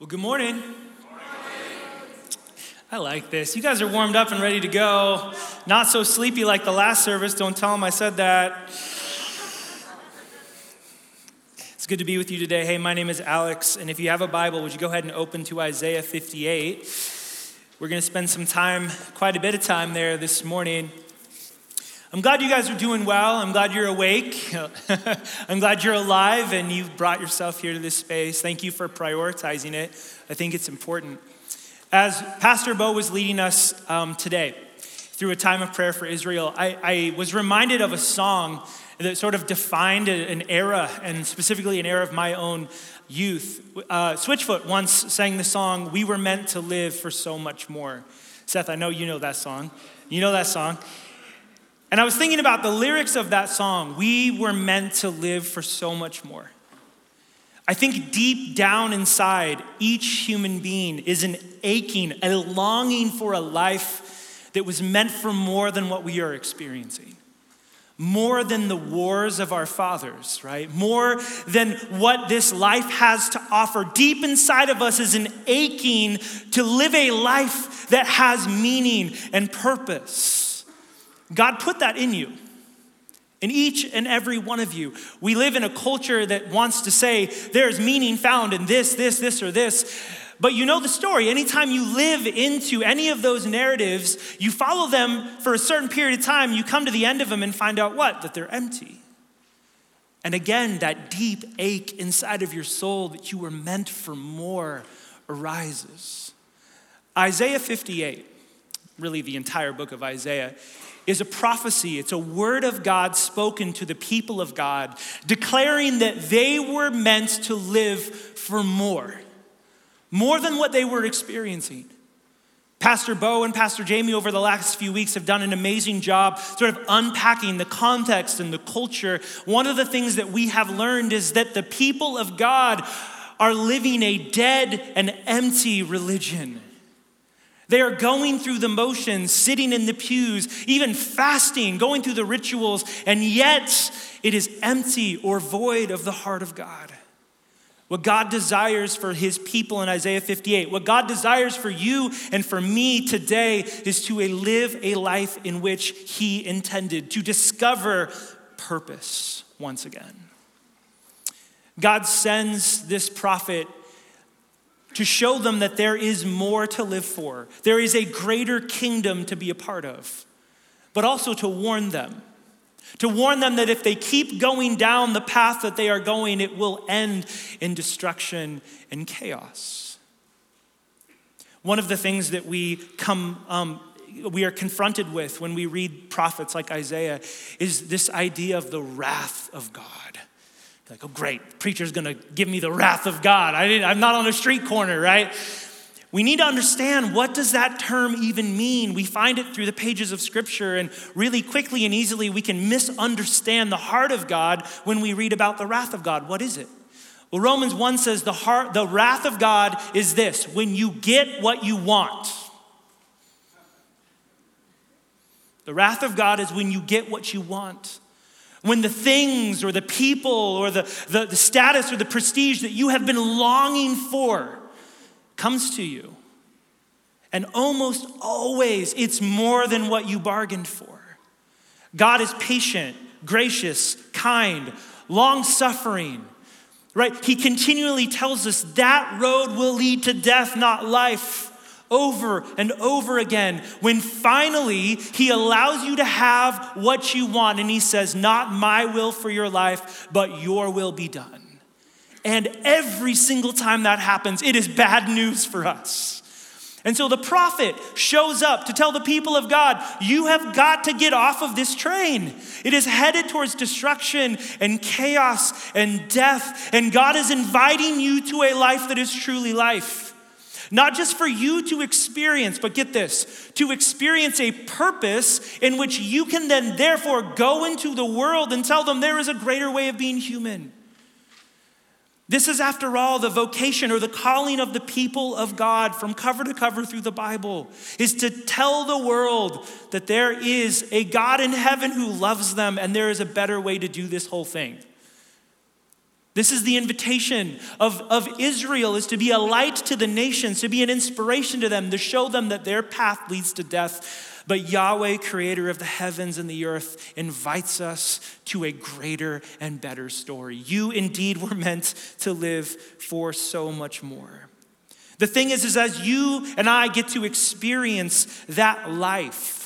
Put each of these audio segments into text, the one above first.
Well, good morning. I like this. You guys are warmed up and ready to go. Not so sleepy like the last service. Don't tell them I said that. It's good to be with you today. Hey, my name is Alex, and if you have a Bible, would you go ahead and open to Isaiah 58? We're going to spend some time, quite a bit of time there this morning. I'm glad you guys are doing well. I'm glad you're awake. I'm glad you're alive and you've brought yourself here to this space. Thank you for prioritizing it. I think it's important. As Pastor Bo was leading us um, today through a time of prayer for Israel, I, I, was reminded of a song that sort of defined an era, and specifically an era of my own youth. Uh, Switchfoot once sang the song, We Were Meant to Live for So Much More. Seth, I know you know that song. You know that song. And I was thinking about the lyrics of that song. We were meant to live for so much more. I think deep down inside, each human being is an aching, a longing for a life that was meant for more than what we are experiencing. More than the wars of our fathers, right? More than what this life has to offer. Deep inside of us is an aching to live a life that has meaning and purpose. God put that in you. In each and every one of you. We live in a culture that wants to say there's meaning found in this, this, this, or this. But you know the story. Anytime you live into any of those narratives, you follow them for a certain period of time, you come to the end of them and find out what? That they're empty. And again, that deep ache inside of your soul that you were meant for more arises. Isaiah 58, really the entire book of Isaiah, is a prophecy. It's a word of God spoken to the people of God, declaring that they were meant to live for more, more than what they were experiencing. Pastor Bo and Pastor Jamie over the last few weeks have done an amazing job sort of unpacking the context and the culture. One of the things that we have learned is that the people of God are living a dead and empty religion. They are going through the motions, sitting in the pews, even fasting, going through the rituals, and yet it is empty or void of the heart of God. What God desires for his people in Isaiah 58, what God desires for you and for me today is to live a life in which he intended, to discover purpose once again. God sends this prophet to show them that there is more to live for. There is a greater kingdom to be a part of, but also to warn them. To warn them that if they keep going down the path that they are going, it will end in destruction and chaos. One of the things that we come, um, we are confronted with when we read prophets like Isaiah is this idea of the wrath of God like, oh, great, preacher's gonna give me the wrath of God. I didn't, I'm not on a street corner, right? We need to understand what does that term even mean? We find it through the pages of scripture and really quickly and easily we can misunderstand the heart of God when we read about the wrath of God. What is it? Well, Romans 1 says the heart the wrath of God is this, when you get what you want. The wrath of God is when you get what you want. When the things or the people or the, the, the, status or the prestige that you have been longing for comes to you. And almost always it's more than what you bargained for. God is patient, gracious, kind, long suffering, right? He continually tells us that road will lead to death, not life over and over again when finally he allows you to have what you want and he says, Not my will for your life, but your will be done. And every single time that happens, it is bad news for us. And so the prophet shows up to tell the people of God, you have got to get off of this train. It is headed towards destruction and chaos and death. And God is inviting you to a life that is truly life. Not just for you to experience, but get this, to experience a purpose in which you can then therefore go into the world and tell them there is a greater way of being human. This is, after all, the vocation or the calling of the people of God from cover to cover through the Bible is to tell the world that there is a God in heaven who loves them and there is a better way to do this whole thing. This is the invitation of, of Israel is to be a light to the nations, to be an inspiration to them, to show them that their path leads to death. But Yahweh, creator of the heavens and the earth, invites us to a greater and better story. You indeed were meant to live for so much more. The thing is, is as you and I get to experience that life,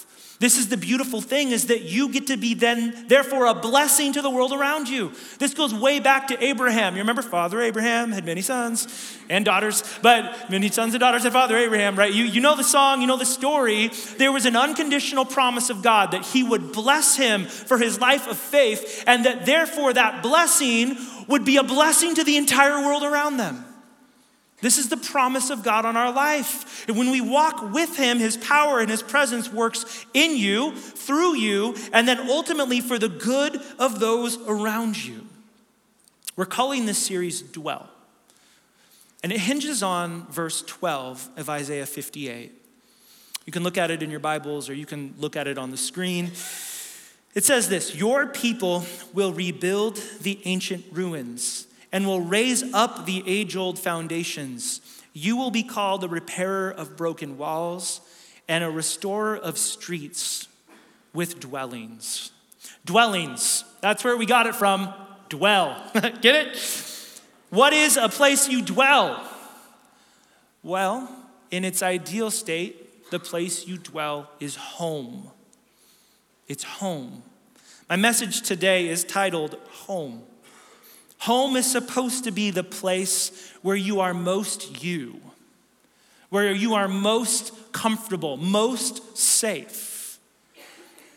this is the beautiful thing is that you get to be then, therefore, a blessing to the world around you. This goes way back to Abraham. You remember Father Abraham had many sons and daughters, but many sons and daughters had Father Abraham, right? You, you know the song, you know the story. There was an unconditional promise of God that he would bless him for his life of faith, and that therefore that blessing would be a blessing to the entire world around them. This is the promise of God on our life. And when we walk with Him, His power and His presence works in you, through you, and then ultimately for the good of those around you. We're calling this series Dwell. And it hinges on verse 12 of Isaiah 58. You can look at it in your Bibles or you can look at it on the screen. It says this Your people will rebuild the ancient ruins and will raise up the age old foundations. You will be called a repairer of broken walls and a restorer of streets with dwellings. Dwellings, that's where we got it from. Dwell. Get it? What is a place you dwell? Well, in its ideal state, the place you dwell is home. It's home. My message today is titled Home. Home is supposed to be the place where you are most you, where you are most comfortable, most safe.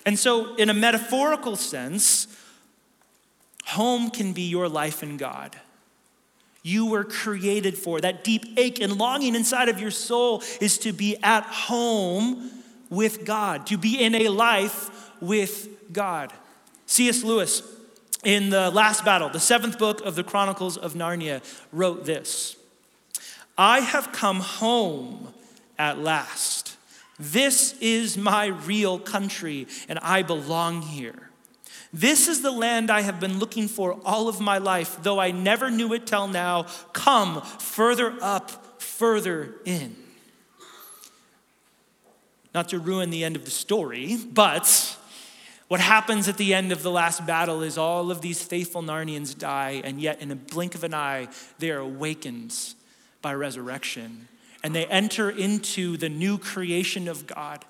And so, in a metaphorical sense, home can be your life in God. You were created for. That deep ache and longing inside of your soul is to be at home with God, to be in a life with God. C.S. Lewis in the last battle, the seventh book of the Chronicles of Narnia, wrote this I have come home at last. This is my real country, and I belong here. This is the land I have been looking for all of my life, though I never knew it till now. Come further up, further in. Not to ruin the end of the story, but what happens at the end of the last battle is all of these faithful Narnians die, and yet in a blink of an eye, they are awakened by resurrection. And they enter into the new creation of God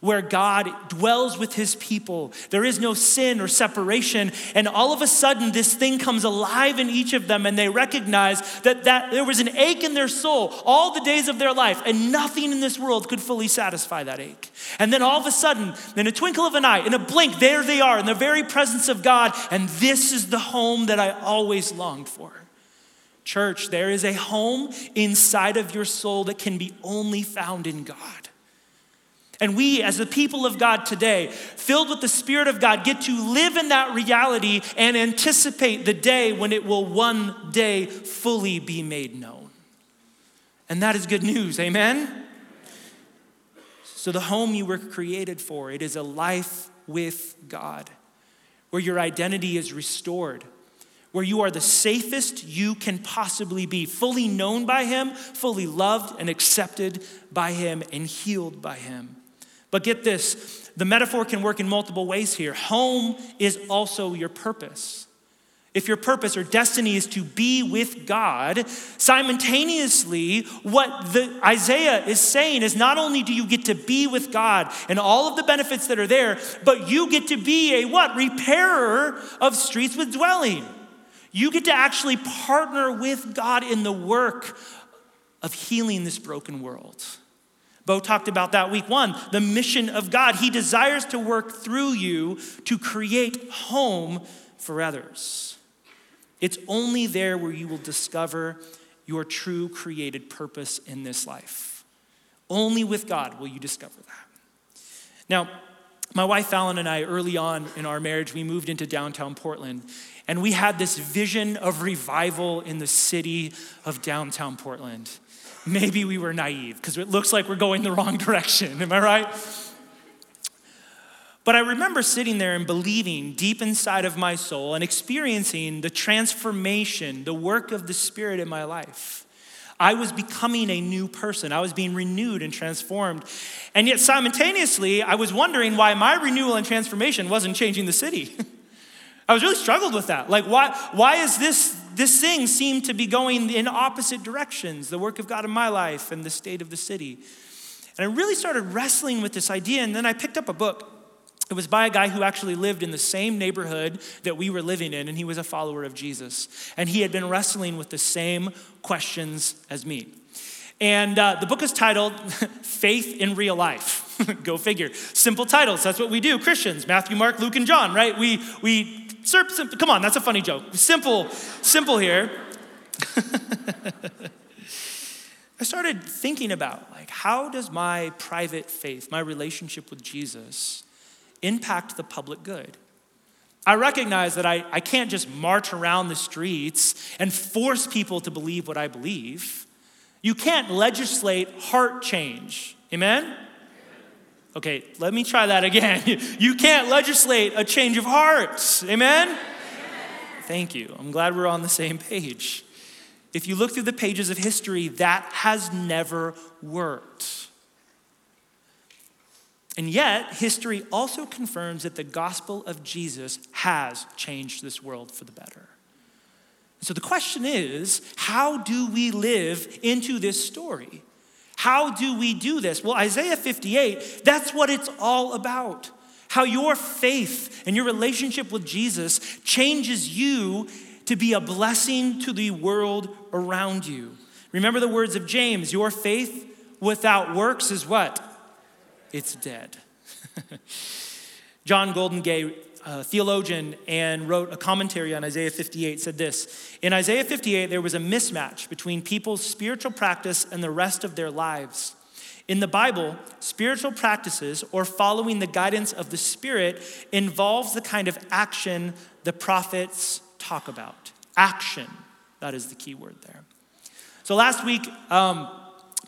where God dwells with his people. There is no sin or separation. And all of a sudden, this thing comes alive in each of them, and they recognize that, that there was an ache in their soul all the days of their life, and nothing in this world could fully satisfy that ache. And then all of a sudden, in a twinkle of an eye, in a blink, there they are in the very presence of God, and this is the home that I always longed for. Church, there is a home inside of your soul that can be only found in God. And we, as the people of God today, filled with the Spirit of God, get to live in that reality and anticipate the day when it will one day fully be made known. And that is good news, amen? So, the home you were created for, it is a life with God, where your identity is restored, where you are the safest you can possibly be, fully known by Him, fully loved and accepted by Him, and healed by Him. But get this the metaphor can work in multiple ways here. Home is also your purpose. If your purpose or destiny is to be with God, simultaneously, what the Isaiah is saying is not only do you get to be with God and all of the benefits that are there, but you get to be a what? Repairer of streets with dwelling. You get to actually partner with God in the work of healing this broken world. Bo talked about that week one, the mission of God. He desires to work through you to create home for others. It's only there where you will discover your true created purpose in this life. Only with God will you discover that. Now, my wife Fallon and I, early on in our marriage, we moved into downtown Portland, and we had this vision of revival in the city of downtown Portland maybe we were naive because it looks like we're going the wrong direction. Am I right? But I remember sitting there and believing deep inside of my soul and experiencing the transformation, the work of the Spirit in my life. I was becoming a new person. I was being renewed and transformed. And yet, simultaneously, I was wondering why my renewal and transformation wasn't changing the city. I was really struggled with that. Like, why, why is this, this thing seem to be going in opposite directions, the work of God in my life and the state of the city? And I really started wrestling with this idea, and then I picked up a book it was by a guy who actually lived in the same neighborhood that we were living in, and he was a follower of Jesus. And he had been wrestling with the same questions as me. And uh, the book is titled Faith in Real Life. Go figure. Simple titles. That's what we do, Christians. Matthew, Mark, Luke, and John, right? We, we, come on, that's a funny joke. Simple, simple here. I started thinking about, like, how does my private faith, my relationship with Jesus, impact the public good. I recognize that I, I can't just march around the streets and force people to believe what I believe. You can't legislate heart change. Amen? Okay, let me try that again. You can't legislate a change of hearts. Amen? Thank you. I'm glad we're on the same page. If you look through the pages of history, that has never worked. And yet, history also confirms that the gospel of Jesus has changed this world for the better. So the question is how do we live into this story? How do we do this? Well, Isaiah 58, that's what it's all about. How your faith and your relationship with Jesus changes you to be a blessing to the world around you. Remember the words of James your faith without works is what? It's dead. John Goldingay, theologian, and wrote a commentary on Isaiah 58, said this In Isaiah 58, there was a mismatch between people's spiritual practice and the rest of their lives. In the Bible, spiritual practices or following the guidance of the Spirit involves the kind of action the prophets talk about. Action, that is the key word there. So last week, um,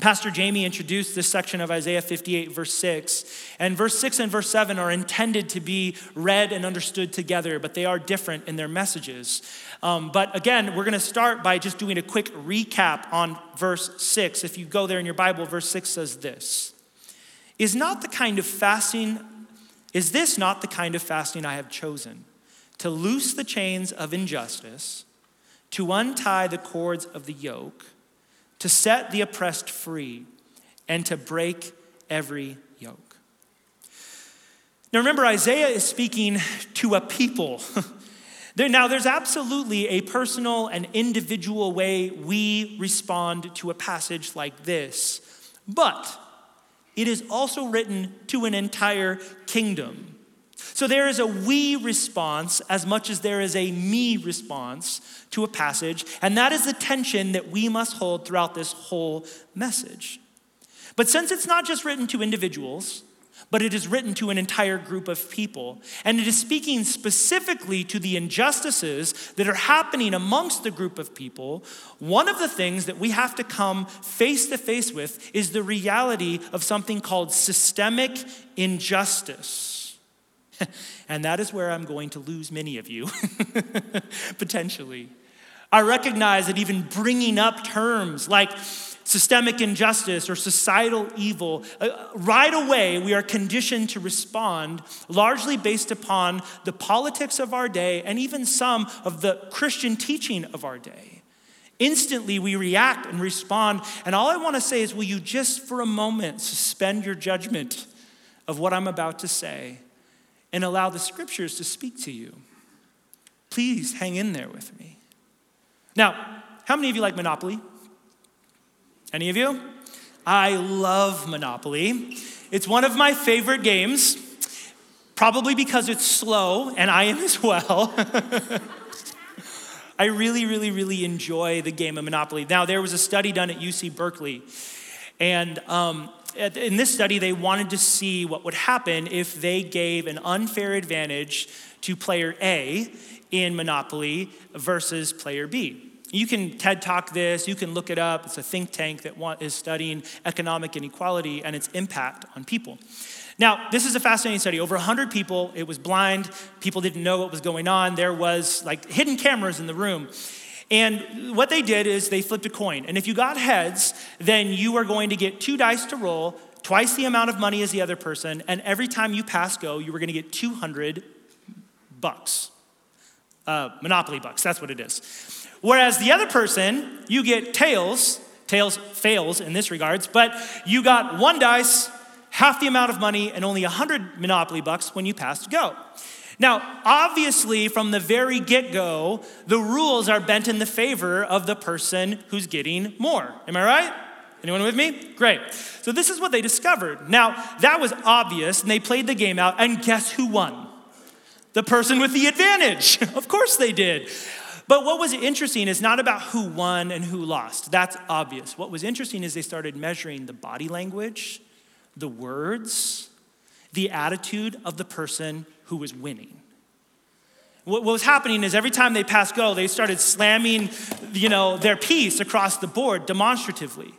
Pastor Jamie introduced this section of Isaiah 58, verse 6. And verse 6 and verse 7 are intended to be read and understood together, but they are different in their messages. Um, but again, we're going to start by just doing a quick recap on verse 6. If you go there in your Bible, verse 6 says this Is not the kind of fasting, is this not the kind of fasting I have chosen? To loose the chains of injustice, to untie the cords of the yoke to set the oppressed free, and to break every yoke. Now remember, Isaiah is speaking to a people. now, there's absolutely a personal and individual way we respond to a passage like this, but it is also written to an entire kingdom. So there is a we response as much as there is a me response to a passage, and that is the tension that we must hold throughout this whole message. But since it's not just written to individuals, but it is written to an entire group of people. And it is speaking specifically to the injustices that are happening amongst the group of people. One of the things that we have to come face to face with is the reality of something called systemic injustice. and that is where I'm going to lose many of you, potentially. I recognize that even bringing up terms like systemic injustice or societal evil, uh, right away we are conditioned to respond largely based upon the politics of our day and even some of the Christian teaching of our day. Instantly we react and respond. And all I want to say is, will you just for a moment suspend your judgment of what I'm about to say and allow the scriptures to speak to you. Please hang in there with me. Now, how many of you like Monopoly? Any of you? I love Monopoly. It's one of my favorite games, probably because it's slow, and I am as well. I really, really, really enjoy the game of Monopoly. Now, there was a study done at UC Berkeley, and um, in this study, they wanted to see what would happen if they gave an unfair advantage to player A in Monopoly versus player B. You can TED Talk this, you can look it up. It's a think tank that is studying economic inequality and its impact on people. Now, this is a fascinating study. Over 100 people, it was blind, people didn't know what was going on. There was like hidden cameras in the room. And what they did is they flipped a coin. And if you got heads, then you are going to get two dice to roll, twice the amount of money as the other person, and every time you pass go, you were going to get 200 bucks. Uh, Monopoly bucks, that's what it is. Whereas the other person, you get tails. Tails fails in this regards, but you got one dice, half the amount of money, and only 100 Monopoly bucks when you passed go. Now, obviously, from the very get go, the rules are bent in the favor of the person who's getting more. Am I right? Anyone with me? Great. So, this is what they discovered. Now, that was obvious, and they played the game out, and guess who won? The person with the advantage. of course they did. But what was interesting is not about who won and who lost. That's obvious. What was interesting is they started measuring the body language, the words, the attitude of the person who was winning. What was happening is every time they passed go, they started slamming, you know, their piece across the board demonstratively.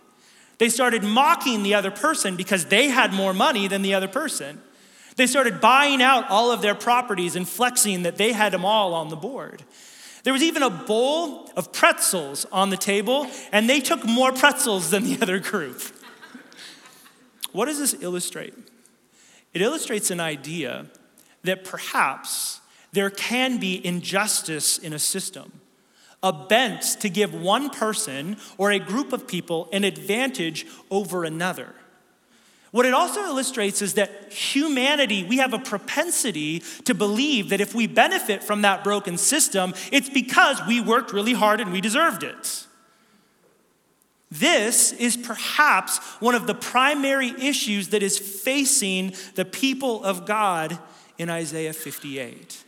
They started mocking the other person because they had more money than the other person. They started buying out all of their properties and flexing that they had them all on the board. There was even a bowl of pretzels on the table, and they took more pretzels than the other group. what does this illustrate? It illustrates an idea that perhaps there can be injustice in a system, a bent to give one person or a group of people an advantage over another. What it also illustrates is that humanity, we have a propensity to believe that if we benefit from that broken system, it's because we worked really hard and we deserved it. This is perhaps one of the primary issues that is facing the people of God in Isaiah 58.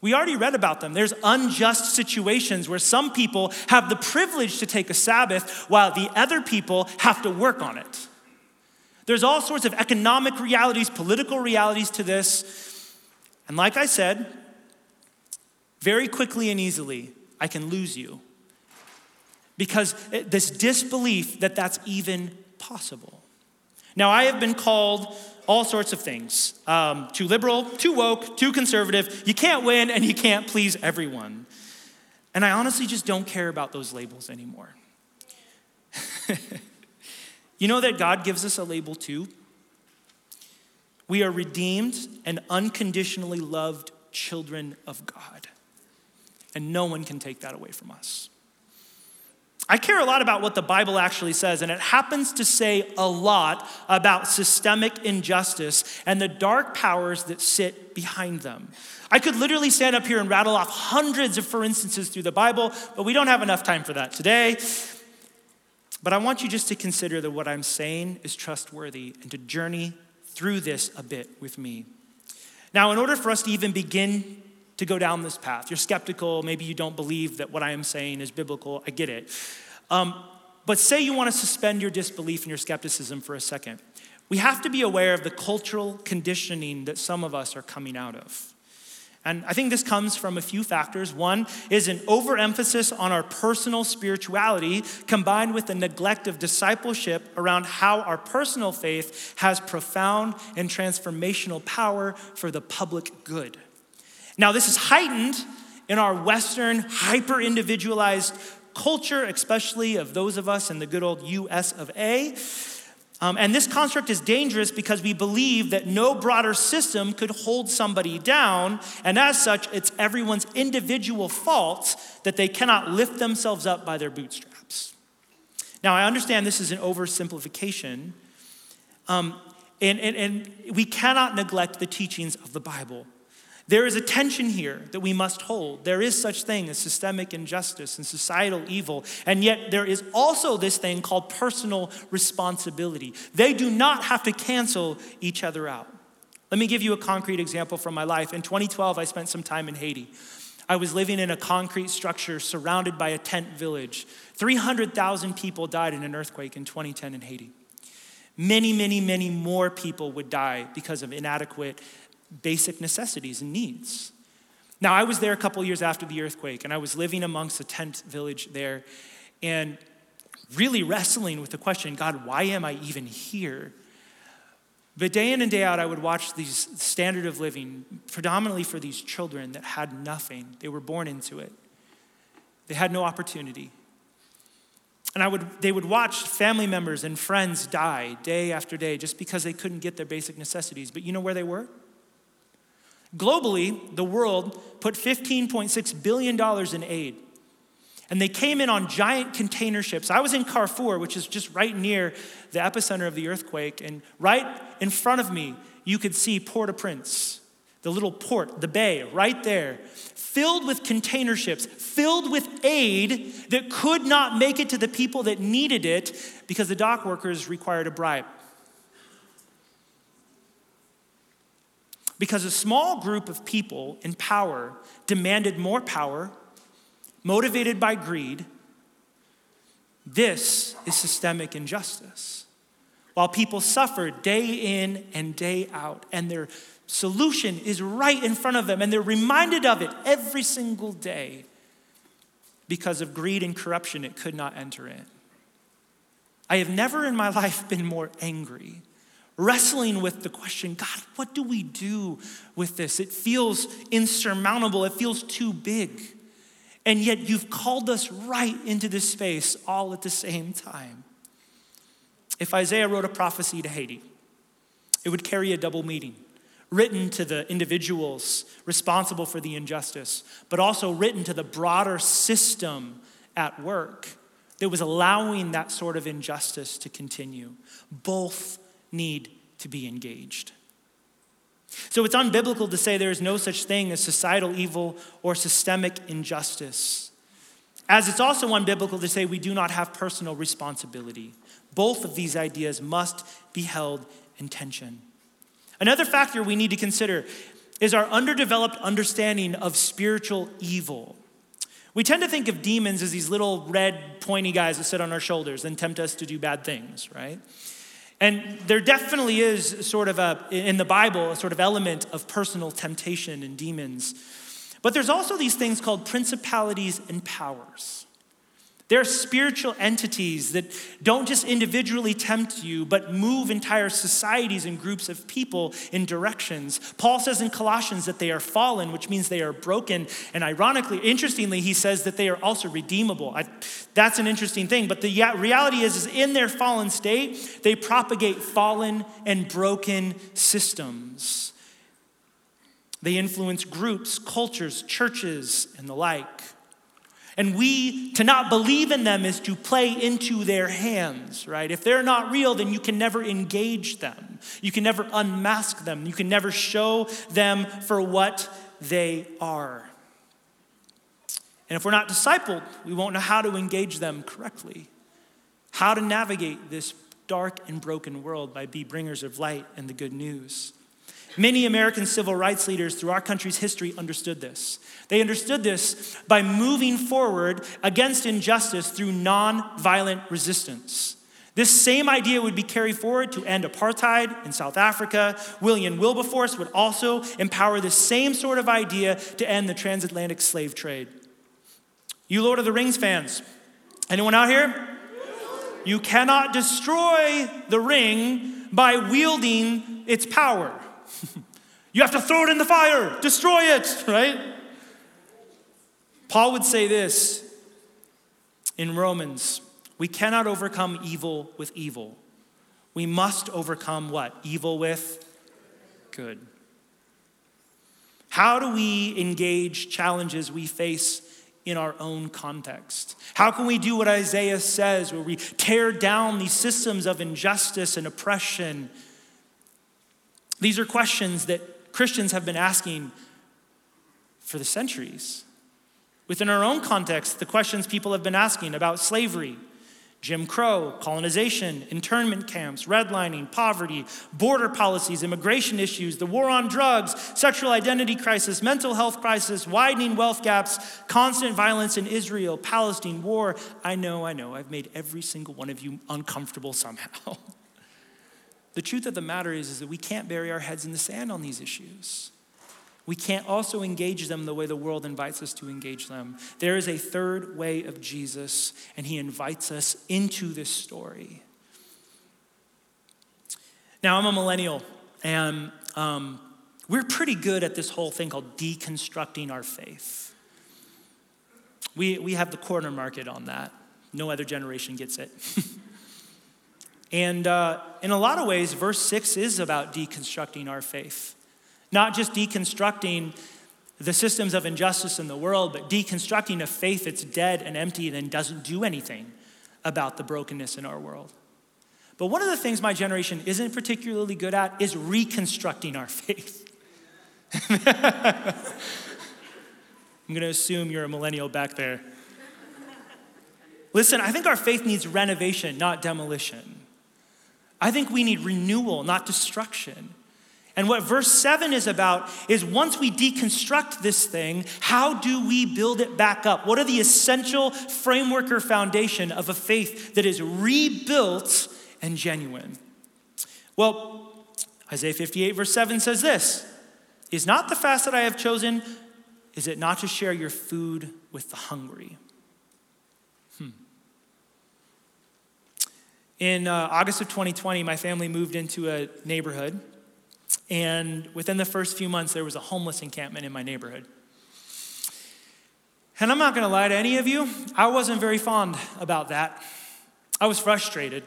We already read about them. There's unjust situations where some people have the privilege to take a Sabbath while the other people have to work on it. There's all sorts of economic realities, political realities to this. And like I said, very quickly and easily, I can lose you. Because eh, this disbelief that that's even possible. Now, I have been called all sorts of things um, too liberal, too woke, too conservative. You can't win and you can't please everyone. And I honestly just don't care about those labels anymore. You know that God gives us a label too? We are redeemed and unconditionally loved children of God. And no one can take that away from us. I care a lot about what the Bible actually says, and it happens to say a lot about systemic injustice and the dark powers that sit behind them. I could literally stand up here and rattle off hundreds of for instances through the Bible, but we don't have enough time for that today. But I want you just to consider that what I'm saying is trustworthy and to journey through this a bit with me. Now, in order for us to even begin to go down this path, you're skeptical, maybe you don't believe that what I am saying is biblical, I get it. Um, but say you want to suspend your disbelief and your skepticism for a second. We have to be aware of the cultural conditioning that some of us are coming out of. And I think this comes from a few factors. One is an overemphasis on our personal spirituality combined with the neglect of discipleship around how our personal faith has profound and transformational power for the public good. Now, this is heightened in our Western, hyper individualized culture, especially of those of us in the good old US of A. Um, and this construct is dangerous because we believe that no broader system could hold somebody down, and as such, it's everyone's individual fault that they cannot lift themselves up by their bootstraps. Now, I understand this is an oversimplification, um, and, and, and we cannot neglect the teachings of the Bible. There is a tension here that we must hold. There is such thing as systemic injustice and societal evil, and yet there is also this thing called personal responsibility. They do not have to cancel each other out. Let me give you a concrete example from my life. In 2012, I spent some time in Haiti. I was living in a concrete structure surrounded by a tent village. 300,000 people died in an earthquake in 2010 in Haiti. Many, many, many more people would die because of inadequate basic necessities and needs. Now, I was there a couple years after the earthquake, and I was living amongst a tent village there and really wrestling with the question God, why am I even here? But day in and day out, I would watch these standard of living, predominantly for these children that had nothing. They were born into it, they had no opportunity. And I would, they would watch family members and friends die day after day just because they couldn't get their basic necessities. But you know where they were? Globally, the world put $15.6 billion in aid. And they came in on giant container ships. I was in Carrefour, which is just right near the epicenter of the earthquake. And right in front of me, you could see Port au Prince, the little port, the bay, right there, filled with container ships, filled with aid that could not make it to the people that needed it because the dock workers required a bribe. Because a small group of people in power demanded more power, motivated by greed. This is systemic injustice. While people suffer day in and day out, and their solution is right in front of them, and they're reminded of it every single day, because of greed and corruption, it could not enter in. I have never in my life been more angry wrestling with the question God, what do we do with this? It feels insurmountable, it feels too big. And yet you've called us right into this space all at the same time. If Isaiah wrote a prophecy to Haiti, it would carry a double meaning written to the individuals responsible for the injustice, but also written to the broader system at work that was allowing that sort of injustice to continue. Both need to be engaged. So it's unbiblical to say there is no such thing as societal evil or systemic injustice. As it's also unbiblical to say we do not have personal responsibility. Both of these ideas must be held in tension. Another factor we need to consider is our underdeveloped understanding of spiritual evil. We tend to think of demons as these little red, pointy guys that sit on our shoulders and tempt us to do bad things, right? And there definitely is sort of a, in the Bible, a sort of element of personal temptation and demons. But there's also these things called principalities and powers. They're spiritual entities that don't just individually tempt you, but move entire societies and groups of people in directions. Paul says in Colossians that they are fallen, which means they are broken. And ironically, interestingly, he says that they are also redeemable. I, that's an interesting thing. But the reality is, is, in their fallen state, they propagate fallen and broken systems. They influence groups, cultures, churches, and the like. And we, to not believe in them is to play into their hands, right? If they're not real, then you can never engage them. You can never unmask them. You can never show them for what they are. And if we're not discipled, we won't know how to engage them correctly, how to navigate this dark and broken world by be bringers of light and the good news. Many American civil rights leaders through our country's history understood this. They understood this by moving forward against injustice through nonviolent resistance. This same idea would be carried forward to end apartheid in South Africa. William Wilberforce would also empower the same sort of idea to end the transatlantic slave trade. You Lord of the Rings fans, anyone out here? You cannot destroy the ring by wielding its power. you have to throw it in the fire, destroy it, right? Paul would say this in Romans we cannot overcome evil with evil. We must overcome what? Evil with good. How do we engage challenges we face in our own context? How can we do what Isaiah says, where we tear down these systems of injustice and oppression? These are questions that Christians have been asking for the centuries. Within our own context, the questions people have been asking about slavery, Jim Crow, colonization, internment camps, redlining, poverty, border policies, immigration issues, the war on drugs, sexual identity crisis, mental health crisis, widening wealth gaps, constant violence in Israel, Palestine, war. I know, I know, I've made every single one of you uncomfortable somehow. the truth of the matter is, is that we can't bury our heads in the sand on these issues. we can't also engage them the way the world invites us to engage them. There is a third way of Jesus, and he invites us into this story. Now, I'm a millennial, and um, we're pretty good at this whole thing called deconstructing our faith. We, we have the corner market on that. No other generation gets it. and uh, in a lot of ways, verse 6 is about deconstructing our faith. Not just deconstructing the systems of injustice in the world, but deconstructing a faith that's dead and empty and doesn't do anything about the brokenness in our world. But one of the things my generation isn't particularly good at is reconstructing our faith. I'm going to assume you're a millennial back there. Listen, I think our faith needs renovation, not demolition. I think we need renewal, not destruction. And what verse 7 is about is once we deconstruct this thing, how do we build it back up? What are the essential framework or foundation of a faith that is rebuilt and genuine? Well, Isaiah 58, verse 7 says this Is not the fast that I have chosen, is it not to share your food with the hungry? In uh, August of 2020, my family moved into a neighborhood and within the first few months, there was a homeless encampment in my neighborhood. And I'm not to lie to any of you, I wasn't very fond about that. I was frustrated.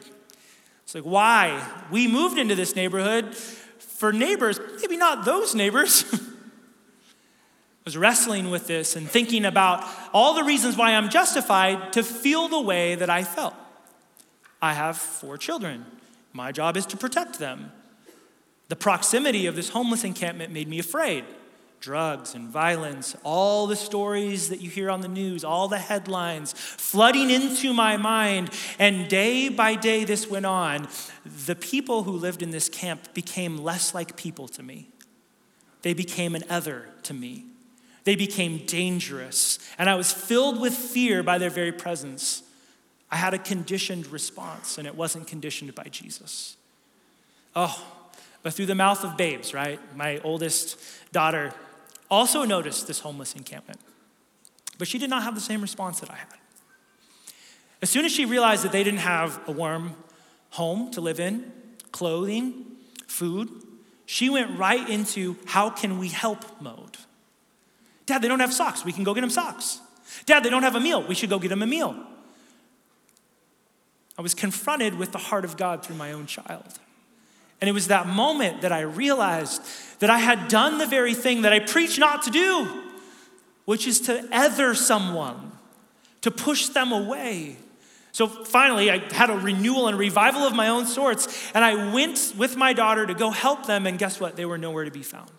It's like, why? We moved into this neighborhood for neighbors, maybe not those neighbors. I was wrestling with this and thinking about all the reasons why I'm justified to feel the way that I felt. I have four children. My job is to protect them. The proximity of this homeless encampment made me afraid. Drugs and violence, all the stories that you hear on the news, all the headlines flooding into my mind. And day by day, this went on. The people who lived in this camp became less like people to me. They became an other to me. They became dangerous. And I was filled with fear by their very presence. I had a conditioned response, and it wasn't conditioned by Jesus. Oh, but through the mouth of babes, right? My oldest daughter also noticed this homeless encampment, but she did not have the same response that I had. As soon as she realized that they didn't have a warm home to live in, clothing, food, she went right into how can we help mode. Dad, they don't have socks. We can go get them socks. Dad, they don't have a meal. We should go get them a meal. I was confronted with the heart of God through my own child. And it was that moment that I realized that I had done the very thing that I preach not to do, which is to ether someone, to push them away. So finally, I had a renewal and revival of my own sorts, and I went with my daughter to go help them, and guess what? They were nowhere to be found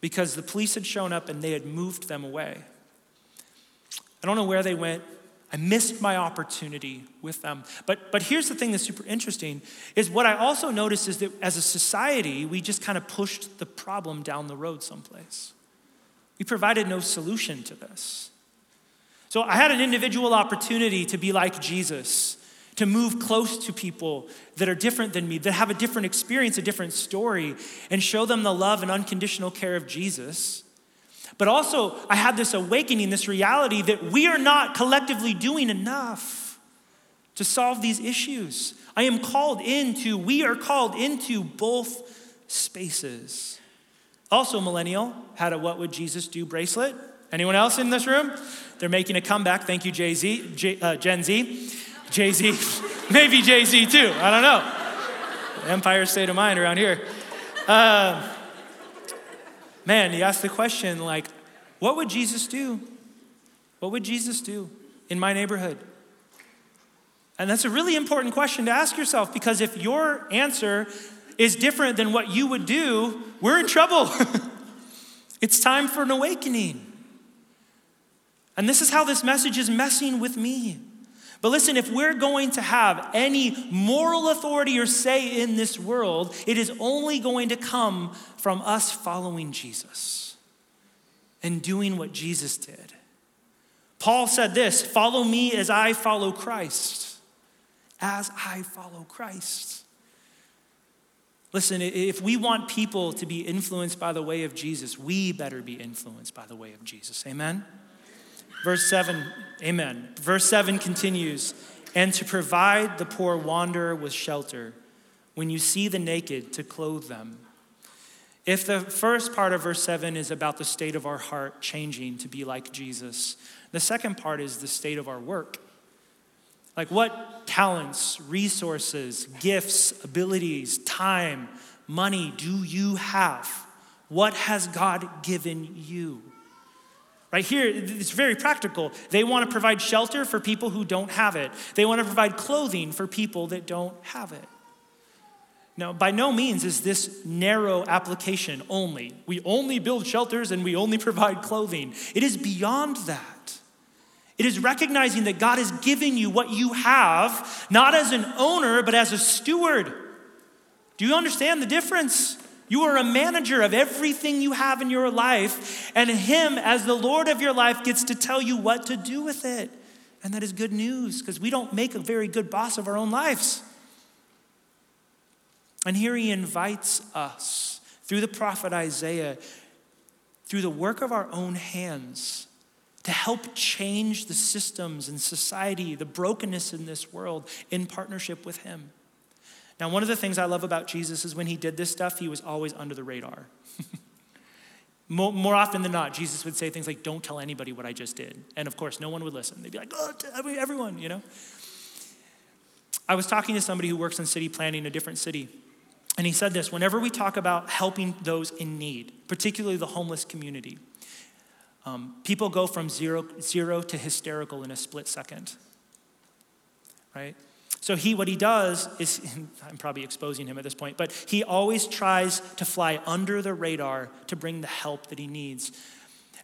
because the police had shown up and they had moved them away. I don't know where they went. I missed my opportunity with them. But, but here's the thing that's super interesting is what I also noticed is that as a society, we just kind of pushed the problem down the road someplace. We provided no solution to this. So I had an individual opportunity to be like Jesus, to move close to people that are different than me, that have a different experience, a different story, and show them the love and unconditional care of Jesus. But also, I had this awakening, this reality that we are not collectively doing enough to solve these issues. I am called into, we are called into both spaces. Also, Millennial had a What Would Jesus Do bracelet. Anyone else in this room? They're making a comeback. Thank you, Jay Z, uh, Gen Z. Jay Z, maybe Jay Z too. I don't know. Empire State of Mind around here. Uh, man, you ask the question like, what would Jesus do? What would Jesus do in my neighborhood? And that's a really important question to ask yourself because if your answer is different than what you would do, we're in trouble. it's time for an awakening. And this is how this message is messing with me. But listen, if we're going to have any moral authority or say in this world, it is only going to come from us following Jesus and doing what Jesus did. Paul said this follow me as I follow Christ. As I follow Christ. Listen, if we want people to be influenced by the way of Jesus, we better be influenced by the way of Jesus. Amen? Verse 7, amen. Verse 7 continues, and to provide the poor wanderer with shelter, when you see the naked, to clothe them. If the first part of verse 7 is about the state of our heart changing to be like Jesus, the second part is the state of our work. Like, what talents, resources, gifts, abilities, time, money do you have? What has God given you? Right here, it's very practical. They want to provide shelter for people who don't have it, they want to provide clothing for people that don't have it. Now, by no means is this narrow application only. We only build shelters and we only provide clothing. It is beyond that. It is recognizing that God is giving you what you have, not as an owner, but as a steward. Do you understand the difference? You are a manager of everything you have in your life, and Him, as the Lord of your life, gets to tell you what to do with it. And that is good news because we don't make a very good boss of our own lives. And here He invites us through the prophet Isaiah, through the work of our own hands to help change the systems and society, the brokenness in this world, in partnership with Him. Now, one of the things I love about Jesus is when He did this stuff, He was always under the radar. more, often than not, Jesus would say things like, Don't tell anybody what I just did. And of course, no one would listen. They'd be like, Oh, everyone, you know? I was talking to somebody who works in city planning in a different city. And he said this whenever we talk about helping those in need, particularly the homeless community, um, people go from zero, zero to hysterical in a split second, right? So he, what he does is, I'm probably exposing him at this point, but he always tries to fly under the radar to bring the help that he needs.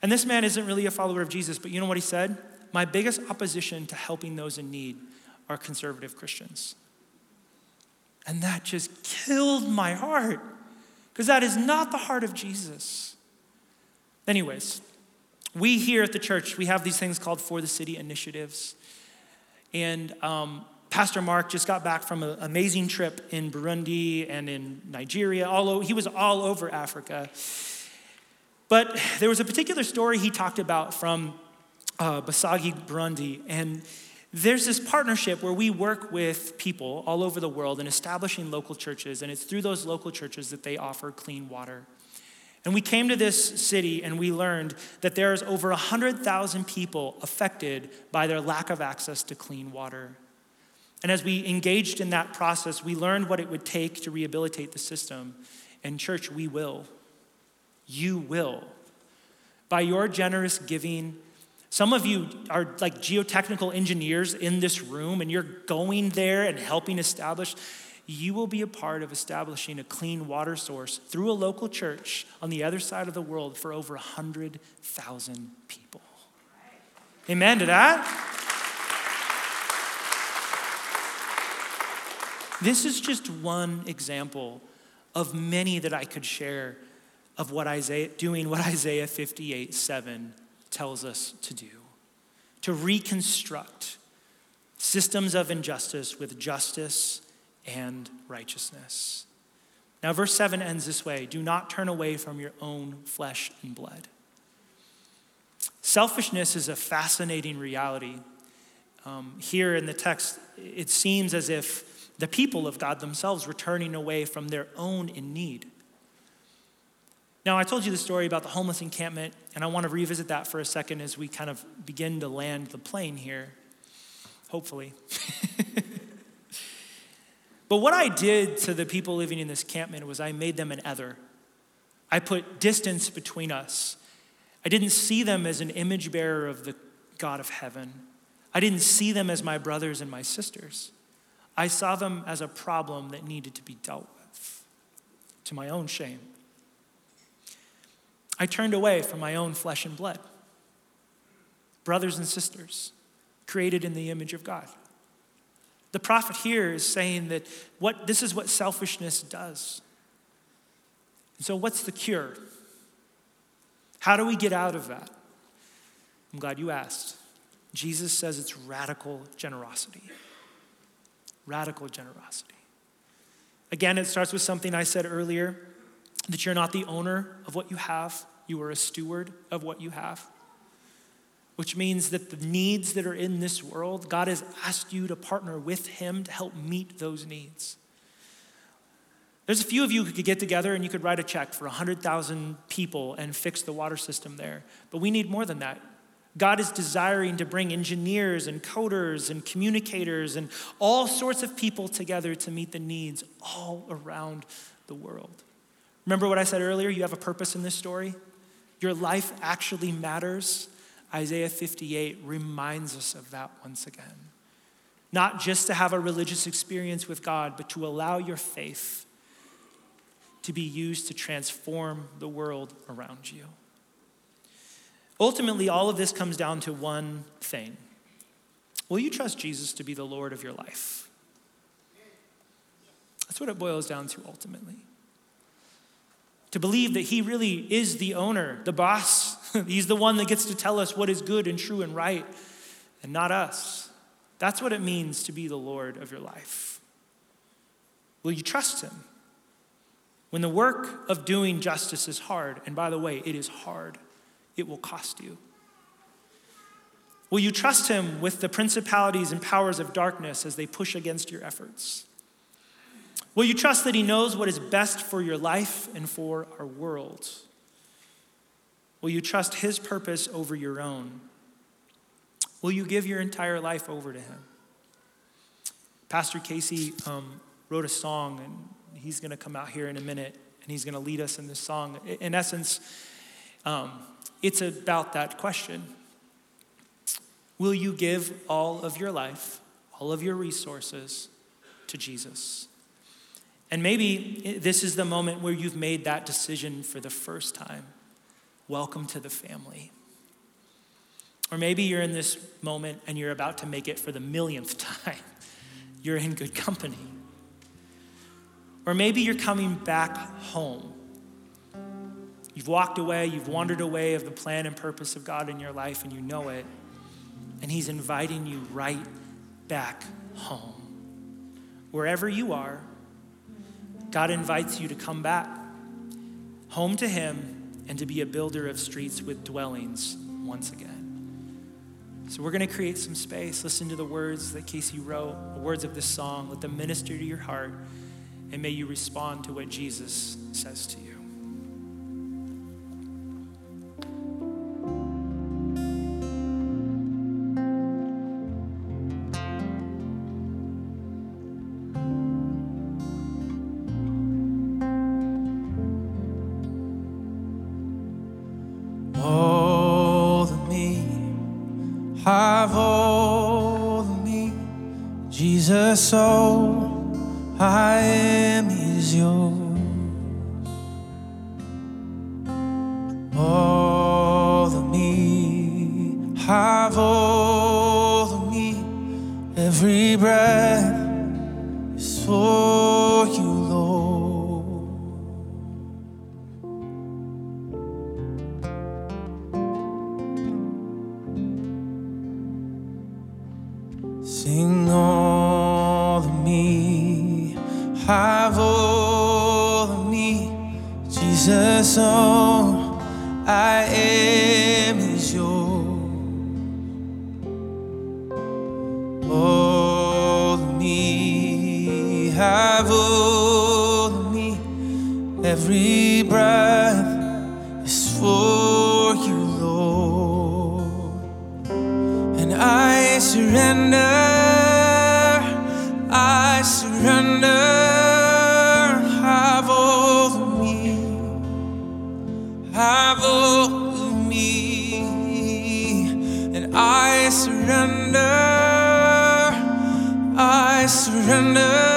And this man isn't really a follower of Jesus, but you know what he said? My biggest opposition to helping those in need are conservative Christians. And that just killed my heart because that is not the heart of Jesus. Anyways, we here at the church, we have these things called For the City initiatives. And um, Pastor Mark just got back from an amazing trip in Burundi and in Nigeria. All over, he was all over Africa. But there was a particular story he talked about from uh, Basagi, Burundi. And there's this partnership where we work with people all over the world in establishing local churches. And it's through those local churches that they offer clean water. And we came to this city and we learned that there's over 100,000 people affected by their lack of access to clean water. And as we engaged in that process, we learned what it would take to rehabilitate the system. And, church, we will. You will. By your generous giving, some of you are like geotechnical engineers in this room, and you're going there and helping establish you will be a part of establishing a clean water source through a local church on the other side of the world for over 100,000 people. Amen to that? This is just one example of many that I could share of what Isaiah doing what Isaiah 58 7 tells us to do. To reconstruct systems of injustice with justice and righteousness. Now, verse 7 ends this way Do not turn away from your own flesh and blood. Selfishness is a fascinating reality. Um, here in the text, it seems as if the people of God themselves were turning away from their own in need. Now, I told you the story about the homeless encampment, and I want to revisit that for a second as we kind of begin to land the plane here, hopefully. But what I did to the people living in this campment was I made them an other. I put distance between us. I didn't see them as an image bearer of the God of heaven. I didn't see them as my brothers and my sisters. I saw them as a problem that needed to be dealt with, to my own shame. I turned away from my own flesh and blood, brothers and sisters created in the image of God. The prophet here is saying that what, this is what selfishness does. So, what's the cure? How do we get out of that? I'm glad you asked. Jesus says it's radical generosity. Radical generosity. Again, it starts with something I said earlier that you're not the owner of what you have, you are a steward of what you have. Which means that the needs that are in this world, God has asked you to partner with Him to help meet those needs. There's a few of you who could get together and you could write a check for 100,000 people and fix the water system there. But we need more than that. God is desiring to bring engineers and coders and communicators and all sorts of people together to meet the needs all around the world. Remember what I said earlier? You have a purpose in this story. Your life actually matters. Isaiah 58 reminds us of that once again. Not just to have a religious experience with God, but to allow your faith to be used to transform the world around you. Ultimately, all of this comes down to one thing Will you trust Jesus to be the Lord of your life? That's what it boils down to ultimately. To believe that He really is the owner, the boss. He's the one that gets to tell us what is good and true and right, and not us. That's what it means to be the Lord of your life. Will you trust Him? When the work of doing justice is hard, and by the way, it is hard, it will cost you. Will you trust him with the principalities and powers of darkness as they push against your efforts? Will you trust that he knows what is best for your life and for our world? Will you trust his purpose over your own? Will you give your entire life over to him? Pastor Casey um, wrote a song, and he's going to come out here in a minute and he's going to lead us in this song. In essence, um, it's about that question Will you give all of your life, all of your resources to Jesus? And maybe this is the moment where you've made that decision for the first time. Welcome to the family. Or maybe you're in this moment and you're about to make it for the millionth time. You're in good company. Or maybe you're coming back home. You've walked away, you've wandered away of the plan and purpose of God in your life, and you know it. And He's inviting you right back home. Wherever you are, God invites you to come back home to Him and to be a builder of streets with dwellings once again. So we're going to create some space. Listen to the words that Casey wrote, the words of this song. Let them minister to your heart and may you respond to what Jesus says to you. I am is yours. All of me, have all of me, every breath surrender.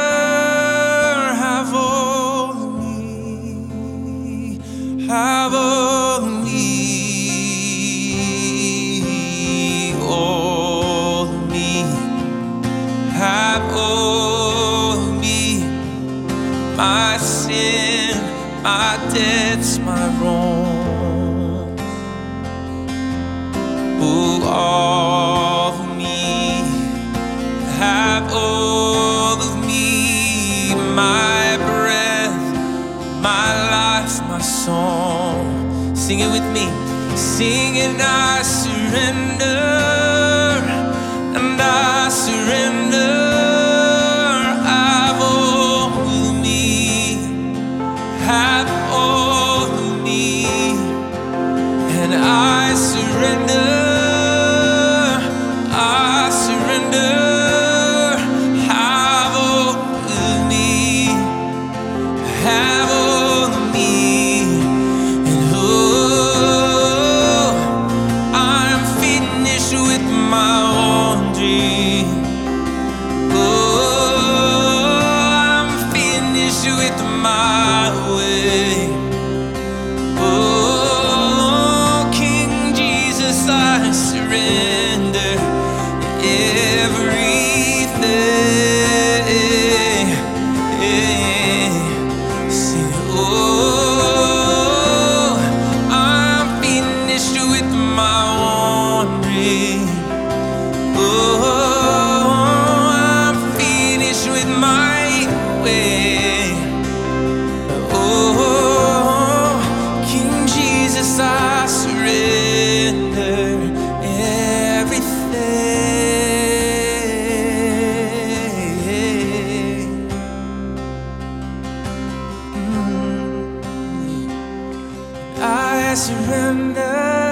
Surrender,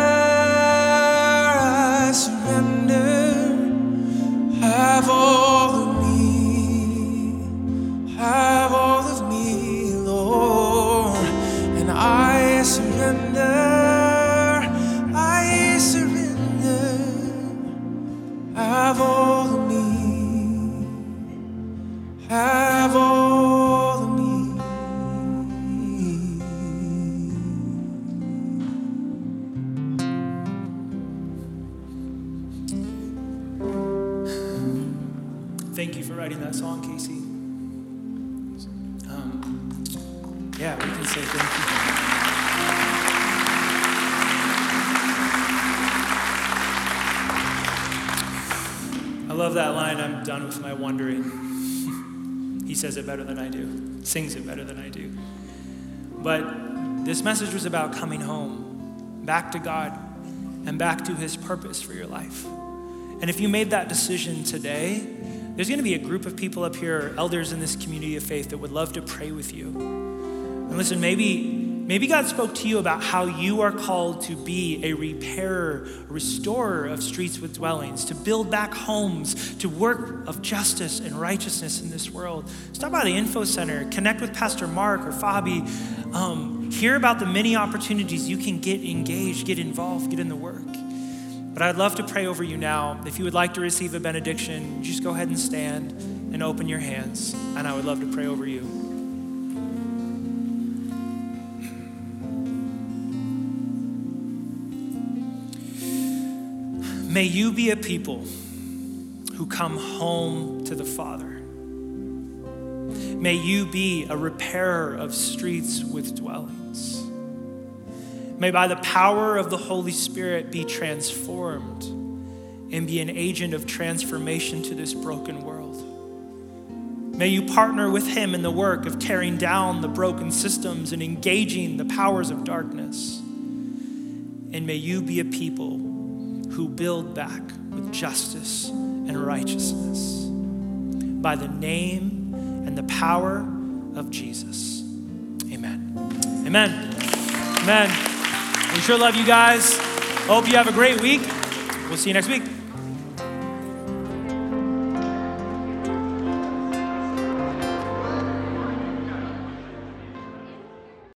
says it better than I do, sings it better than I do. But this message was about coming home, back to God, and back to His purpose for your life. And if you made that decision today, there's going to be a group of people up here, elders in this community of faith, that would love to pray with you. And listen, maybe maybe God spoke to you about how you are called to be a repairer, restorer of streets with dwellings, to build back homes, to work of justice and righteousness in this world. Stop by the info center, connect with Pastor Mark or Fabi. Um, hear about the many opportunities you can get engaged, get involved, get in the work. But I'd love to pray over you now. If you would like to receive a benediction, just go ahead and stand and open your hands, and I would love to pray over you. May you be a people who come home to the Father. May you be a repairer of streets with dwellings. May by the power of the Holy Spirit be transformed and be an agent of transformation to this broken world. May you partner with Him in the work of tearing down the broken systems and engaging the powers of darkness. And may you be a people who build back with justice and righteousness by the name and the power of Jesus. Amen. Amen. Amen. We sure love you guys. Hope you have a great week. We'll see you next week.